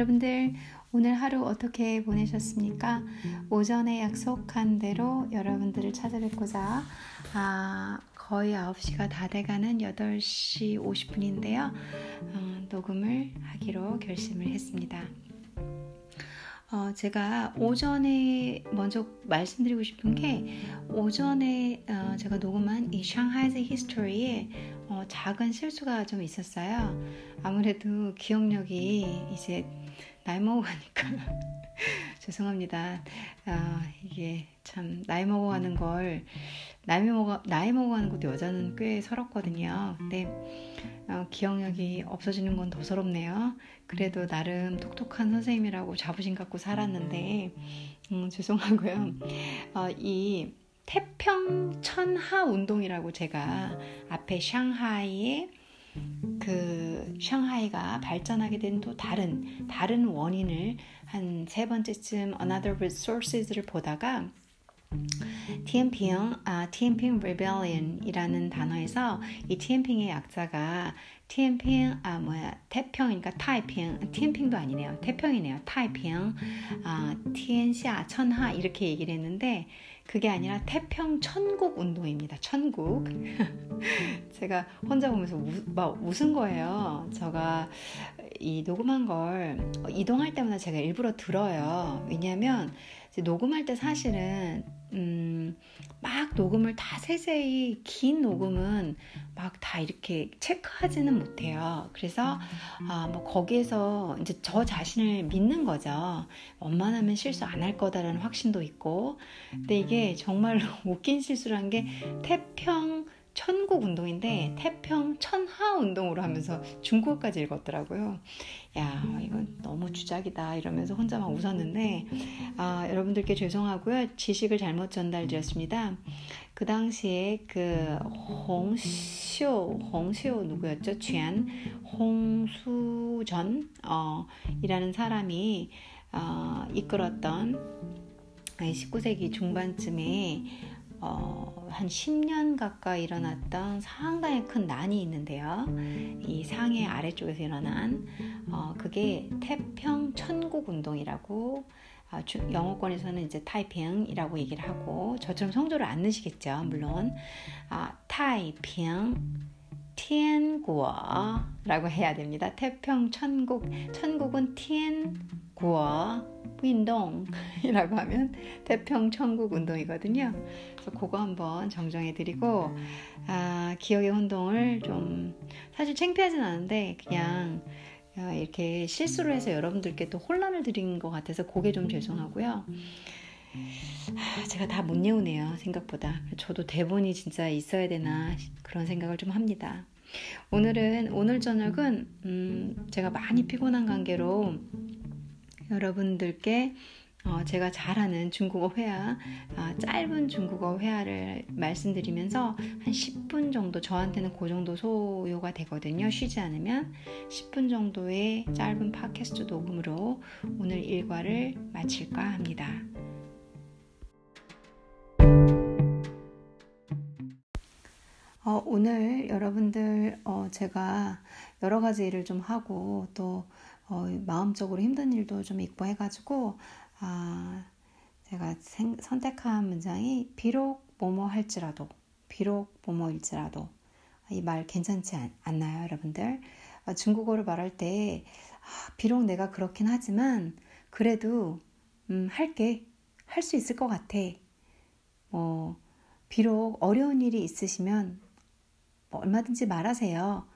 여러분들 오늘 하루 어떻게 보내셨습니까? 오전에 약속한 대로 여러분들을 찾아뵙고자 아, 거의 9시가 다 돼가는 8시 50분인데요. 어, 녹음을 하기로 결심을 했습니다. 어, 제가 오전에 먼저 말씀드리고 싶은 게 오전에 어, 제가 녹음한 이 Shanghai's history에 어, 작은 실수가 좀 있었어요. 아무래도 기억력이 이제 나이 먹어가니까 죄송합니다. 어, 이게 참 나이 먹어가는 걸 나이 먹어 나이 먹어가는 것도 여자는 꽤 서럽거든요. 근데 어, 기억력이 없어지는 건 더 서럽네요. 그래도 나름 똑똑한 선생님이라고 자부심 갖고 살았는데 음, 죄송하고요. 어, 이 태평 천하 운동이라고 제가 앞에 샹하이의 그 샹하이가 발전하게 된 또 다른 다른 원인을 한 세 번째쯤 Another Resources를 보다가 티엠핑, 아, 티엠핑 Rebellion이라는 단어에서 이 티엠핑의 약자가 티엠핑, 아, 뭐야, 태평, 그러니까 타이핑, 티엠핑도 아니네요. 태평이네요. 타이핑, 아, 티엔시아, 천하, 이렇게 얘기를 했는데, 그게 아니라 태평 천국 운동입니다. 천국. 제가 혼자 보면서 우, 막 웃은 거예요. 제가 이 녹음한 걸 이동할 때마다 제가 일부러 들어요. 왜냐하면 녹음할 때 사실은 음, 막 녹음을 다 세세히 긴 녹음은 막 다 이렇게 체크하지는 못해요. 그래서 아, 뭐 거기에서 이제 저 자신을 믿는 거죠. 원만하면 실수 안 할 거다라는 확신도 있고. 근데 이게 정말로 웃긴 실수란 게 태평 천국 운동인데 태평 천하 운동으로 하면서 중국어까지 읽었더라고요. 야 이건 너무 주작이다 이러면서 혼자 막 웃었는데 아, 여러분들께 죄송하고요 지식을 잘못 전달드렸습니다. 그 당시에 그 홍쇼 홍쇼 누구였죠? 쥐안 홍수전 어, 이라는 사람이 어, 이끌었던 19세기 중반쯤에 어, 한 10년 가까이 일어났던 상당히 큰 난이 있는데요. 이 상해 아래쪽에서 일어난 어, 그게 태평 천국 운동이라고 아, 주, 영어권에서는 이제 타이핑이라고 얘기를 하고 저처럼 성조를 안 넣으시겠죠. 물론 아, 타이핑 티엔구어라고 해야 됩니다. 태평 천국 천국은 티엔구어 운동이라고 하면 태평 천국 운동이거든요. 그래서 그거 한번 정정해 드리고 아, 기억의 혼동을 좀 사실 창피하진 않은데 그냥 어, 이렇게 실수를 해서 여러분들께 또 혼란을 드린 것 같아서 그게 좀 죄송하고요. 아, 제가 다 못 외우네요 생각보다 저도 대본이 진짜 있어야 되나 그런 생각을 좀 합니다 오늘은 오늘 저녁은 음, 제가 많이 피곤한 관계로 여러분들께 어, 제가 잘하는 중국어 회화, 어, 짧은 중국어 회화를 말씀드리면서 한 10분 정도, 저한테는 그 정도 소요가 되거든요. 쉬지 않으면 10분 정도의 짧은 팟캐스트 녹음으로 오늘 일과를 마칠까 합니다. 어, 오늘 여러분들 어, 제가 여러 가지 일을 좀 하고 또 어, 마음적으로 힘든 일도 좀 있고 해가지고 아, 제가 생, 선택한 문장이 비록 뭐뭐 할지라도 비록 뭐뭐일지라도 이 말 괜찮지 않, 나요 여러분들? 아, 중국어를 말할 때 아, 비록 내가 그렇긴 하지만 그래도 음, 할게 할 수 있을 것 같아. 뭐 비록 어려운 일이 있으시면 뭐 얼마든지 말하세요.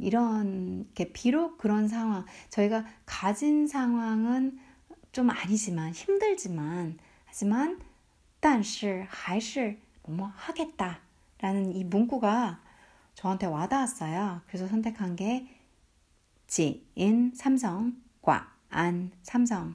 이런 게 비록 그런 상황 저희가 가진 상황은 좀 아니지만 힘들지만 하지만 但是还是뭐뭐 하겠다라는 이 문구가 저한테 와닿았어요. 그래서 선택한 게 지인 삼성, 과안 삼성.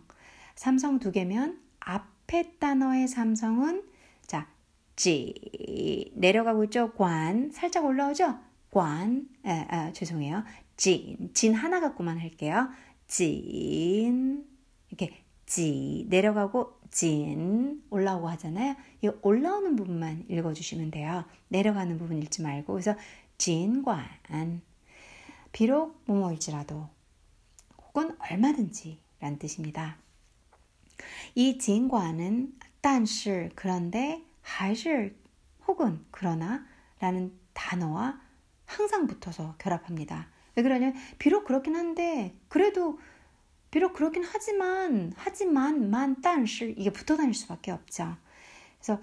삼성 두 개면 앞에 단어의 삼성은 자, 지 내려가고 있죠. 관 살짝 올라오죠. 관, 아, 아, 죄송해요. 진, 진 하나 갖고만 할게요. 진, 이렇게 지 내려가고 진 올라오고 하잖아요. 이 올라오는 부분만 읽어주시면 돼요. 내려가는 부분 읽지 말고 그래서 진관 비록 뭐뭐일지라도 혹은 얼마든지 라는 뜻입니다. 이 진과는 但是 그런데 还是 혹은 그러나 라는 단어와 항상 붙어서 결합합니다. 왜 그러냐면 비록 그렇긴 한데 그래도 비록 그렇긴 하지만 하지만 만 딴시 이게 붙어 다닐 수밖에 없죠. 그래서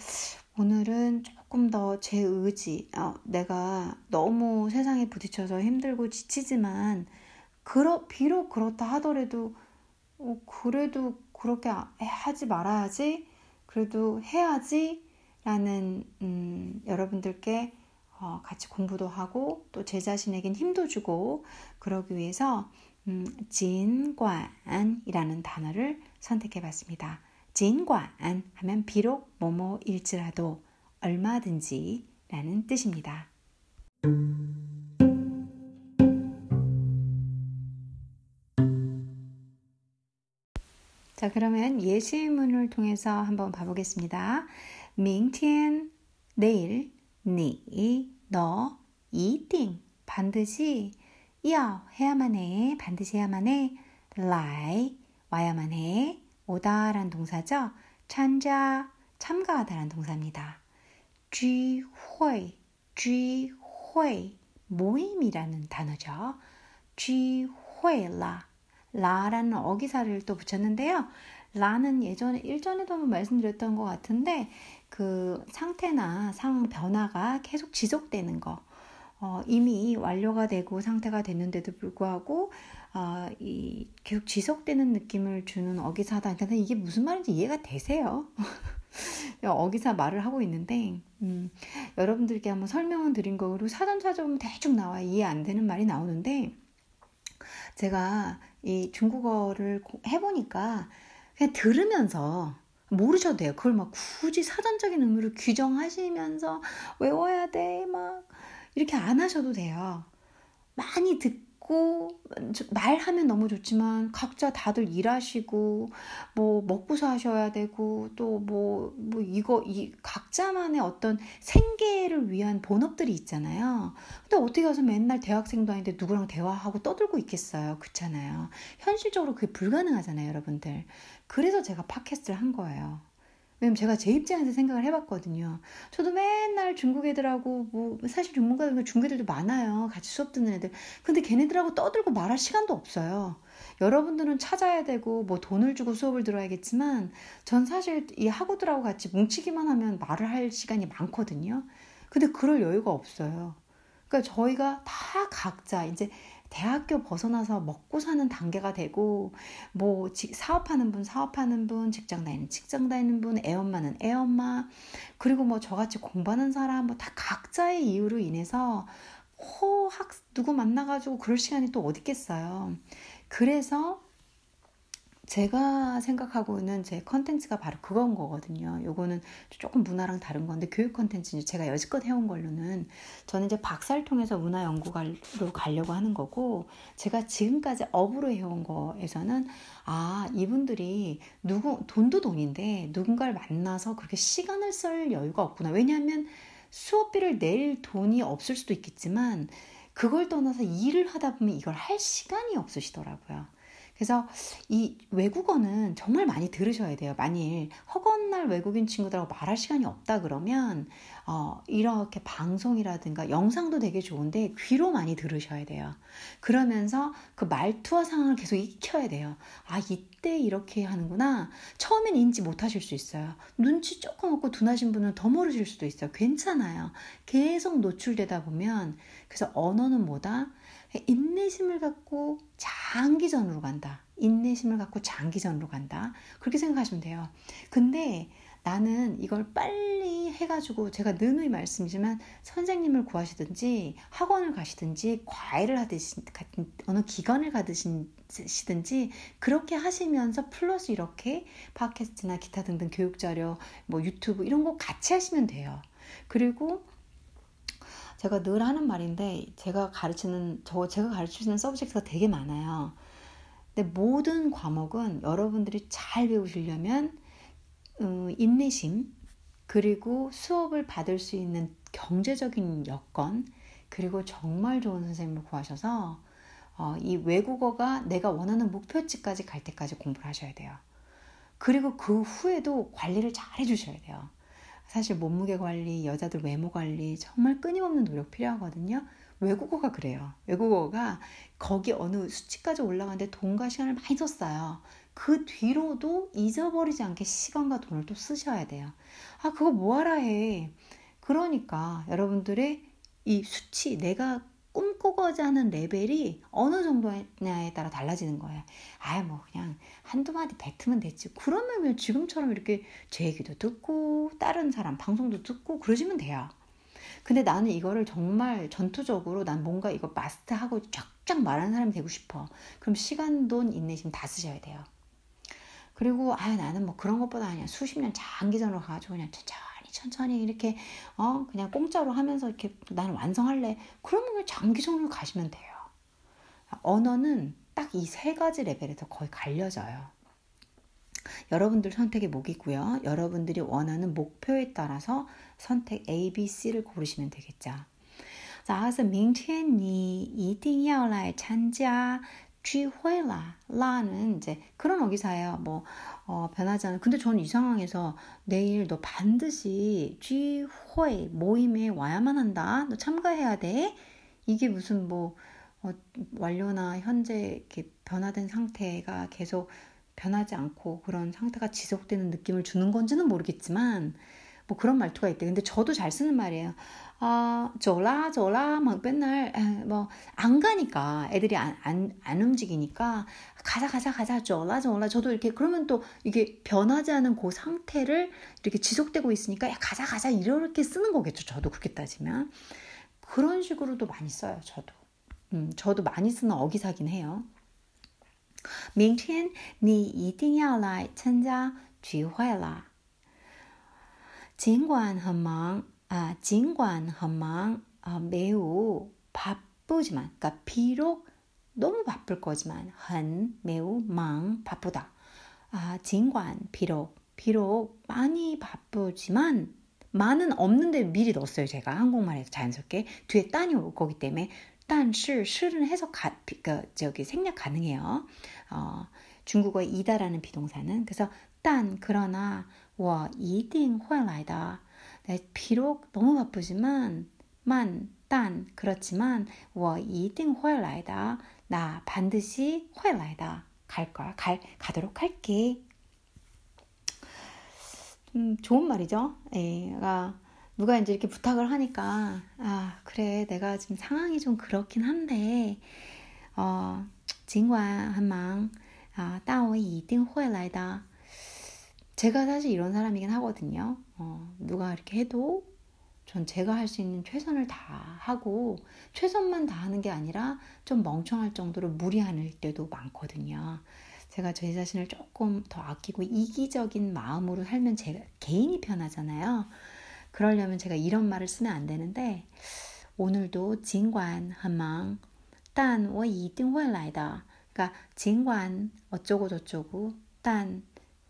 오늘은 조금 더 제 의지 어, 내가 너무 세상에 부딪혀서 힘들고 지치지만 그러, 비록 그렇다 하더라도 어, 그래도 그렇게 하지 말아야지 그래도 해야지 라는 음, 여러분들께 어, 같이 공부도 하고 또 제 자신에겐 힘도 주고 그러기 위해서 음, 진관이라는 단어를 선택해 봤습니다. 진관 하면 비록 뭐뭐일지라도 얼마든지 라는 뜻입니다. 자, 그러면 예시문을 통해서 한번 봐보겠습니다. 明天, 내일, 니, 너 이띵 반드시 要 해야만 해 반드시 해야만 해来 와야만 해 오다란 동사죠. 참자 참가하다란 동사입니다. 쥐회 쥐회 모임이라는 단어죠. 쥐회라 라라는 어기사를 또 붙였는데요. 라는 예전에 일전에도 한번 말씀드렸던 것 같은데 그 상태나 상황 변화가 계속 지속되는 거. 어, 이미 완료가 되고 상태가 됐는데도 불구하고 어, 이 계속 지속되는 느낌을 주는 어기사다. 근데 이게 무슨 말인지 이해가 되세요? 어기사 말을 하고 있는데 음, 여러분들께 한번 설명을 드린 거로 사전 찾아보면 대충 나와 이해 안 되는 말이 나오는데 제가 이 중국어를 해보니까 그냥 들으면서 모르셔도 돼요. 그걸 막 굳이 사전적인 의미를 규정하시면서 외워야 돼. 막 이렇게 안 하셔도 돼요. 많이 듣고 말하면 너무 좋지만 각자 다들 일하시고 뭐 먹고서 하셔야 되고 또 뭐뭐 뭐 이거 이 각자만의 어떤 생계를 위한 본업들이 있잖아요. 근데 어떻게 가서 맨날 대학생도 아닌데 누구랑 대화하고 떠들고 있겠어요. 그렇잖아요. 현실적으로 그게 불가능하잖아요, 여러분들. 그래서 제가 팟캐스트를 한 거예요. 왜냐면 제가 제 입장에서 생각을 해봤거든요. 저도 맨날 중국 애들하고 뭐 사실 중국가들 중국 애들도 많아요. 같이 수업 듣는 애들. 근데 걔네들하고 떠들고 말할 시간도 없어요. 여러분들은 찾아야 되고 뭐 돈을 주고 수업을 들어야겠지만 전 사실 이 학우들하고 같이 뭉치기만 하면 말을 할 시간이 많거든요. 근데 그럴 여유가 없어요. 그러니까 저희가 다 각자 이제 대학교 벗어나서 먹고 사는 단계가 되고 뭐 사업하는 분 사업하는 분 직장 다니는 직장 다니는 분 애엄마는 애엄마 그리고 뭐 저같이 공부하는 사람 뭐 다 각자의 이유로 인해서 호학 누구 만나가지고 그럴 시간이 또 어디 있겠어요. 그래서 제가 생각하고 있는 제 컨텐츠가 바로 그건 거거든요. 요거는 조금 문화랑 다른 건데 교육 컨텐츠는 제가 여지껏 해온 걸로는 저는 이제 박사를 통해서 문화 연구가로 가려고 하는 거고 제가 지금까지 업으로 해온 거에서는 아 이분들이 누구 돈도 돈인데 누군가를 만나서 그렇게 시간을 쓸 여유가 없구나. 왜냐하면 수업비를 낼 돈이 없을 수도 있겠지만 그걸 떠나서 일을 하다 보면 이걸 할 시간이 없으시더라고요. 그래서 이 외국어는 정말 많이 들으셔야 돼요. 만일 허건날 외국인 친구들하고 말할 시간이 없다 그러면 어, 이렇게 방송이라든가 영상도 되게 좋은데 귀로 많이 들으셔야 돼요. 그러면서 그 말투와 상황을 계속 익혀야 돼요. 아, 이때 이렇게 하는구나. 처음엔 인지 못하실 수 있어요. 눈치 조금 없고 둔하신 분은 더 모르실 수도 있어요. 괜찮아요. 계속 노출되다 보면 그래서 언어는 뭐다? 인내심을 갖고 장기전으로 간다. 인내심을 갖고 장기전으로 간다. 그렇게 생각하시면 돼요. 근데 나는 이걸 빨리 해가지고 제가 늘의 말씀이지만 선생님을 구하시든지 학원을 가시든지 과외를 하듯이 어느 기관을 가시든지 그렇게 하시면서 플러스 이렇게 팟캐스트나 기타 등등 교육 자료 뭐 유튜브 이런 거 같이 하시면 돼요. 그리고 제가 늘 하는 말인데 제가 가르치는 저 제가 가르치는 서브젝트가 되게 많아요. 근데 모든 과목은 여러분들이 잘 배우시려면 어, 인내심 그리고 수업을 받을 수 있는 경제적인 여건 그리고 정말 좋은 선생님을 구하셔서 어, 이 외국어가 내가 원하는 목표치까지 갈 때까지 공부를 하셔야 돼요. 그리고 그 후에도 관리를 잘 해주셔야 돼요. 사실 몸무게 관리, 여자들 외모 관리 정말 끊임없는 노력 필요하거든요. 외국어가 그래요. 외국어가 거기 어느 수치까지 올라가는데 돈과 시간을 많이 썼어요. 그 뒤로도 잊어버리지 않게 시간과 돈을 또 쓰셔야 돼요. 아, 그거 뭐하라 해. 그러니까 여러분들의 이 수치, 내가 꿈꾸고자 하는 레벨이 어느 정도냐에 따라 달라지는 거예요. 아, 뭐 그냥 한두 마디 뱉으면 됐지. 그러면 지금처럼 이렇게 제 얘기도 듣고 다른 사람 방송도 듣고 그러시면 돼요. 근데 나는 이거를 정말 전투적으로 난 뭔가 이거 마스터하고 쫙쫙 말하는 사람이 되고 싶어. 그럼 시간, 돈, 인내심 다 쓰셔야 돼요. 그리고 아 나는 뭐 그런 것보다 아니야 수십 년 장기전으로 가가지고 그냥 천천히 천천히 이렇게 어 그냥 공짜로 하면서 이렇게 나는 완성할래. 그러면 장기전으로 가시면 돼요. 언어는 딱 이 세 가지 레벨에서 거의 갈려져요. 여러분들 선택의 목이고요. 여러분들이 원하는 목표에 따라서 선택 A, B, C를 고르시면 되겠죠. 早上明天你一定要来参加 쥐회라 라는 이제 그런 어기사예요. 뭐 어, 변하지 않은. 근데 저는 이 상황에서 내일 너 반드시 쥐회 모임에 와야만 한다. 너 참가해야 돼. 이게 무슨 뭐 어, 완료나 현재 이렇게 변화된 상태가 계속 변하지 않고 그런 상태가 지속되는 느낌을 주는 건지는 모르겠지만 뭐 그런 말투가 있대. 근데 저도 잘 쓰는 말이에요. 아, 졸라, 졸라, 막 맨날, 뭐, 안 가니까, 애들이 안, 안, 안 움직이니까, 가자, 가자, 가자, 졸라, 졸라. 저도 이렇게, 그러면 또 이게 변하지 않은 그 상태를 이렇게 지속되고 있으니까, 야, 가자, 가자, 이렇게 쓰는 거겠죠. 저도 그렇게 따지면. 그런 식으로도 많이 써요, 저도. 음, 저도 많이 쓰는 어기사긴 해요. 明天你一定要来参加聚会了。 尽管很忙啊，尽管很忙啊，매우바쁘지만그러니까비록너무바쁠거지만很매우망바쁘다아尽管비록비록많이바쁘지만많은없는데미리넣었어요제가한국말에서자연스럽게뒤에딴이올거기때문에但是 실은 해석 가, 그, 저기 생략 가능해요. 어, 중국어의 이다라는 비동사는 그래서 딴 그러나 我一定会来的. 네, 비록 너무 바쁘지만 만, 딴 그렇지만 我一定会来的. 나 반드시 会来的. 갈 거야. 갈 가도록 할게. 음, 좋은 말이죠. 예, 누가 이제 이렇게 부탁을 하니까 아 그래 내가 지금 상황이 좀 그렇긴 한데 어 진관很忙 아, 但我一定会来的 제가 사실 이런 사람이긴 하거든요. 어, 누가 이렇게 해도 전 제가 할 수 있는 최선을 다 하고 최선만 다하는 게 아니라 좀 멍청할 정도로 무리하는 때도 많거든요. 제가 제 자신을 조금 더 아끼고 이기적인 마음으로 살면 제가 개인이 편하잖아요. 그러려면 제가 이런 말을 쓰면 안 되는데 오늘도 진관 한망 딴我一定会来的 그러니까 진관 어쩌고 저쩌고 딴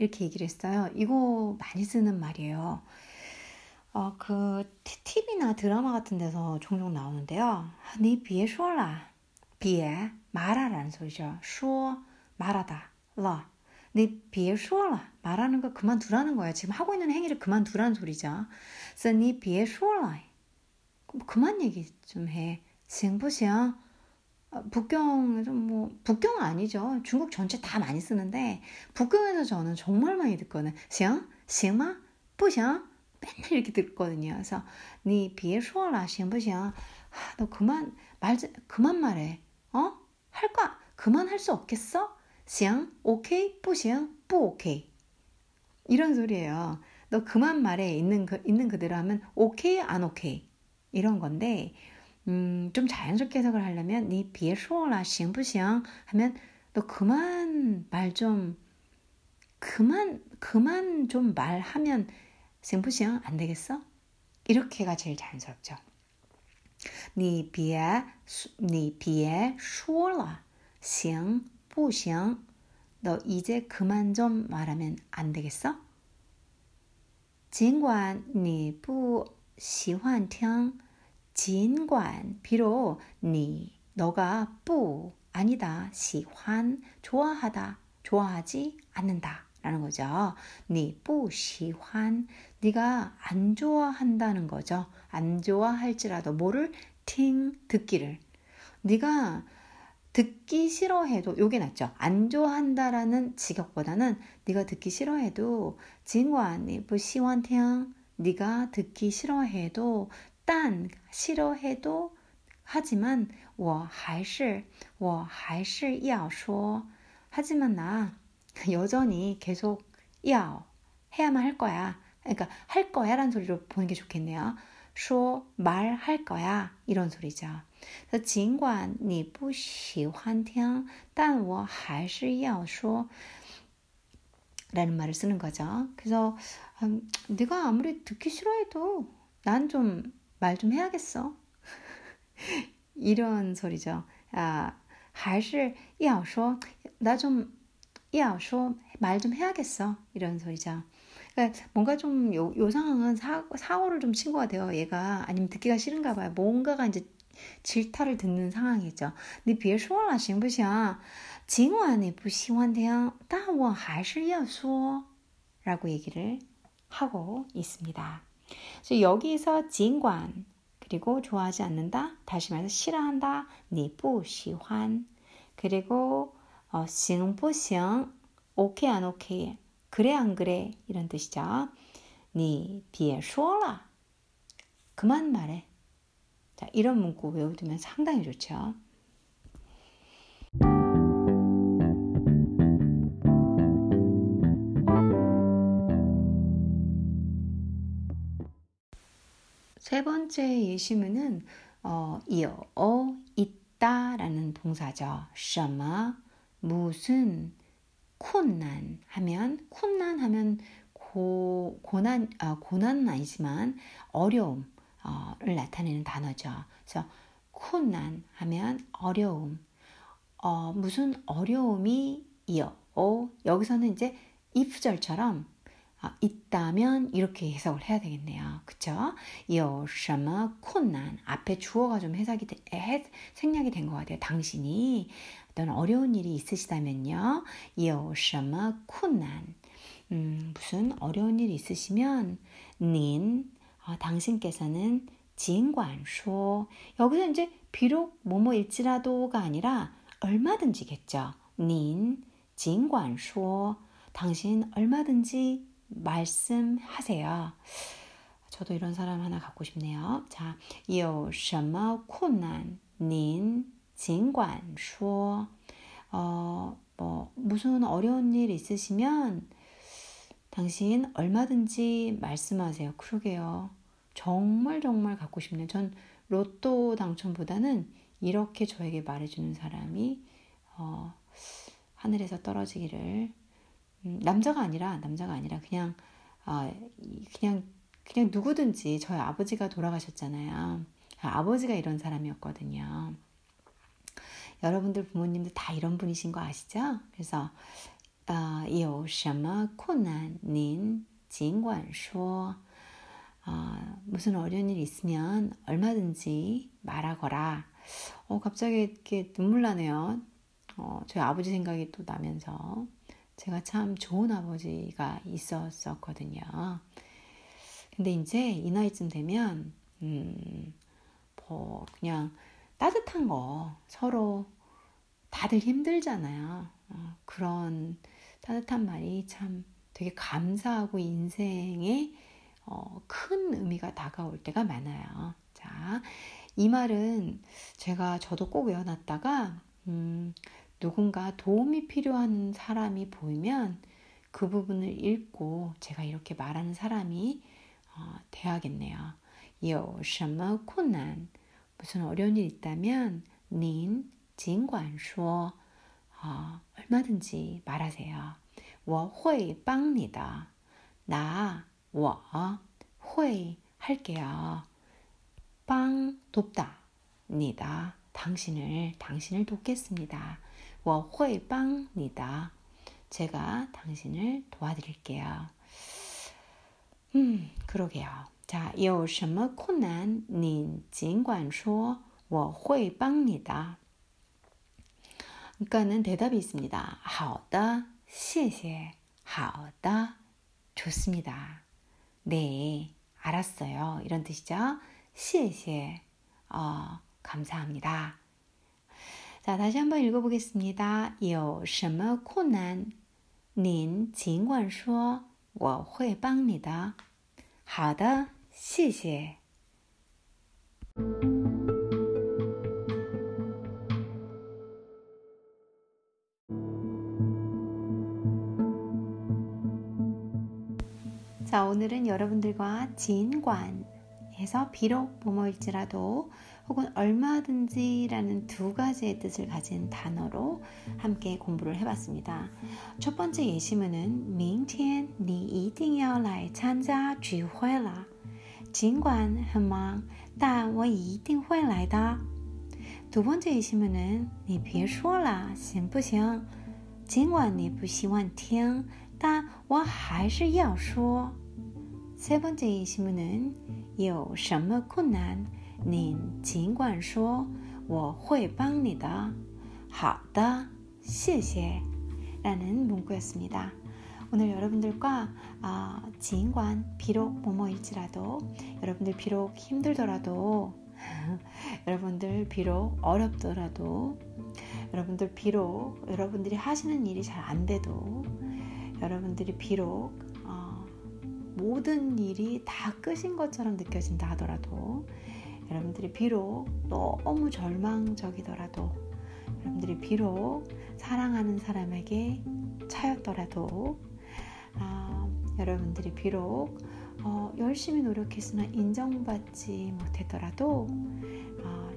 이렇게 얘기를 했어요. 이거 많이 쓰는 말이에요. 어, 그 TV나 드라마 같은 데서 종종 나오는데요. 니别说了 别 말하라는 소리죠. 说 말하다. 了 니别说了 말하는 거 그만두라는 거예요. 지금 하고 있는 행위를 그만두라는 소리죠. 그래서 니别说了 그만 얘기 좀 해. 行不行? 어, 북경 좀뭐 북경은 아니죠. 중국 전체 다 많이 쓰는데 북경에서 저는 정말 많이 듣거든요. 行行吗不行 맨날 이렇게 듣거든요. 그래서 니别说了行不行? 너 그만 말 그만 말해. 어? 할까? 그만 할 수 없겠어? 行 오케이 不行不 오케이. 이런 소리예요. 너 그만 말해 있는 그 있는 그대로 하면 오케이 안 오케이 이런 건데 음, 좀 자연스럽게 해석을 하려면 니 비에说了 行不行 하면 너 그만 말 좀 그만 그만 좀 말하면 行不行안 되겠어? 이렇게가 제일 자연스럽죠. 你别你别说了行不行너 이제 그만 좀 말하면 안 되겠어? 尽管你不喜欢听 진관 비록 니 너가 뿌 아니다 시환 좋아하다 좋아하지 않는다 라는 거죠. 니뿌 시환 네가 안 좋아한다는 거죠. 안 좋아할지라도 뭐를 팅 듣기를 네가 듣기 싫어해도 요게 낫죠. 안 좋아한다라는 직역보다는 네가 듣기 싫어해도 진관 니뿌 시환 팅 네가 듣기 싫어해도 딴 싫어해도 하지만 我还是我还是要说 하지만 나 여전히 계속 要 해야만 할 거야. 그러니까 할 거야라는 소리로 보는 게 좋겠네요. 说 말할 거야 이런 소리죠. 尽管你不喜欢听但我还是要说 라는 말을 쓰는 거죠. 그래서 음, 네가 아무리 듣기 싫어해도 난 좀 말 좀 해야겠어. 이런 소리죠. 아, 还是要说나좀要说말 좀 해야겠어. 이런 소리죠. 그러니까 뭔가 좀 요, 요 상황은 사, 사고를 좀 친 것 같아요. 얘가 아니면 듣기가 싫은가 봐요. 뭔가가 이제 질타를 듣는 상황이죠. 你别说了行不行尽管你不喜欢听但我还是要说 라고 얘기를 하고 있습니다. 그래서 여기서 尽管 그리고 좋아하지 않는다 다시 말해서 싫어한다 你不喜欢 그리고 어, 行不行 오케이 안 오케이 그래 안 그래 이런 뜻이죠. 니别说了 그만 말해. 자, 이런 문구 외워두면 상당히 좋죠. 세 번째 예시문은 어, 이어 어, 있다라는 동사죠. 什么 무슨 困난 하면 困난 하면 고, 고난 아, 고난은 아니지만 어려움을 나타내는 단어죠. 그래서 困난 하면 어려움. 어, 무슨 어려움이 이어 어, 여기서는 이제 if절처럼 아, 아, 있다면 이렇게 해석을 해야 되겠네요. 그쵸? 요샤마 콘난 앞에 주어가 좀 해석이 생략이 된 것 같아요. 당신이 어떤 어려운 일이 있으시다면요. 요샤마 콘난 음, 무슨 어려운 일이 있으시면 닌 어, 당신께서는 진관쇼 여기서 이제 비록 뭐뭐일지라도가 아니라 얼마든지겠죠. 닌 진관쇼 당신 얼마든지 말씀하세요. 저도 이런 사람 하나 갖고 싶네요. 자, 有什么困难您尽管说 어, 뭐 무슨 어려운 일 있으시면 당신 얼마든지 말씀하세요. 그러게요. 정말 정말 갖고 싶네요. 전 로또 당첨보다는 이렇게 저에게 말해주는 사람이 어, 하늘에서 떨어지기를 음, 남자가 아니라 남자가 아니라 그냥 어, 그냥 그냥 누구든지 저희 아버지가 돌아가셨잖아요. 아버지가 이런 사람이었거든요. 여러분들 부모님들 다 이런 분이신 거 아시죠? 그래서 有什么困难您尽管说 어, 무슨 어려운 일 있으면 얼마든지 말하거라. 어, 갑자기 이렇게 눈물 나네요. 어, 저희 아버지 생각이 또 나면서 제가 참 좋은 아버지가 있었었거든요. 근데 이제 이 나이쯤 되면 음, 뭐 그냥 따뜻한 거 서로 다들 힘들잖아요. 어, 그런 따뜻한 말이 참 되게 감사하고 인생에 어, 큰 의미가 다가올 때가 많아요. 자, 이 말은 제가 저도 꼭 외워놨다가 음, 누군가 도움이 필요한 사람이 보이면 그 부분을 읽고 제가 이렇게 말하는 사람이 어, 돼야겠네요. 有什么困难 무슨 어려운 일 있다면 您尽管说 어, 얼마든지 말하세요. 我会帮你的. 나, 我会 할게요. 빵 돕다. 니다. 당신을 당신을 돕겠습니다. 我会帮你的. 제가 당신을 도와드릴게요. 음, 그러게요. 자, 有什么困难你尽管说我会帮你的. 그러니까는 대답이 있습니다. 好的,谢谢.好的. 좋습니다. 네, 알았어요. 이런 뜻이죠. 谢谢. 어, 감사합니다. 자, 다시 한번 읽어보겠습니다. 有什么困难您尽管说我会帮你的好的谢谢 자, 오늘은 여러분들과 진관 해서 비록 뭐뭐일지라도 혹은 얼마든지라는 두 가지의 뜻을 가진 단어로 함께 공부를 해봤습니다. 첫 번째 예시문은 明天你一定要来参加聚会了尽管很忙但我一定会来的두 번째 예시문은 你别说了行不行尽管你不喜欢听但我还是要说세 번째 예시문은 有什么困难 您尽管说，我会帮你的。好的，谢谢。라는문구였습니다 오늘 여러분들과 아, 진관 비록 뭐뭐일지라도 여러분들 비록 힘들더라도 여러분들 비록 어렵더라도 여러분들 비록 여러분들이 하시는 일이 잘 안 돼도 여러분들이 비록 어, 모든 일이 다 끝인 것처럼 느껴진다 하더라도 여러분들이 비록 너무 절망적이더라도 여러분들이 비록 사랑하는 사람에게 차였더라도 아, 여러분들이 비록 어, 열심히 노력했으나 인정받지 못했더라도 아,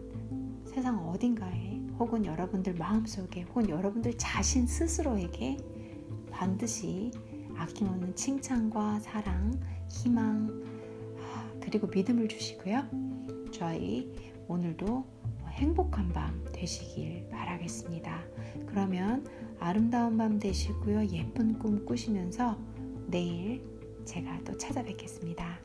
세상 어딘가에 혹은 여러분들 마음속에 혹은 여러분들 자신 스스로에게 반드시 아낌없는 칭찬과 사랑, 희망, 아, 그리고 믿음을 주시고요. 저희 오늘도 행복한 밤 되시길 바라겠습니다. 그러면 아름다운 밤 되시고요. 예쁜 꿈 꾸시면서 내일 제가 또 찾아뵙겠습니다.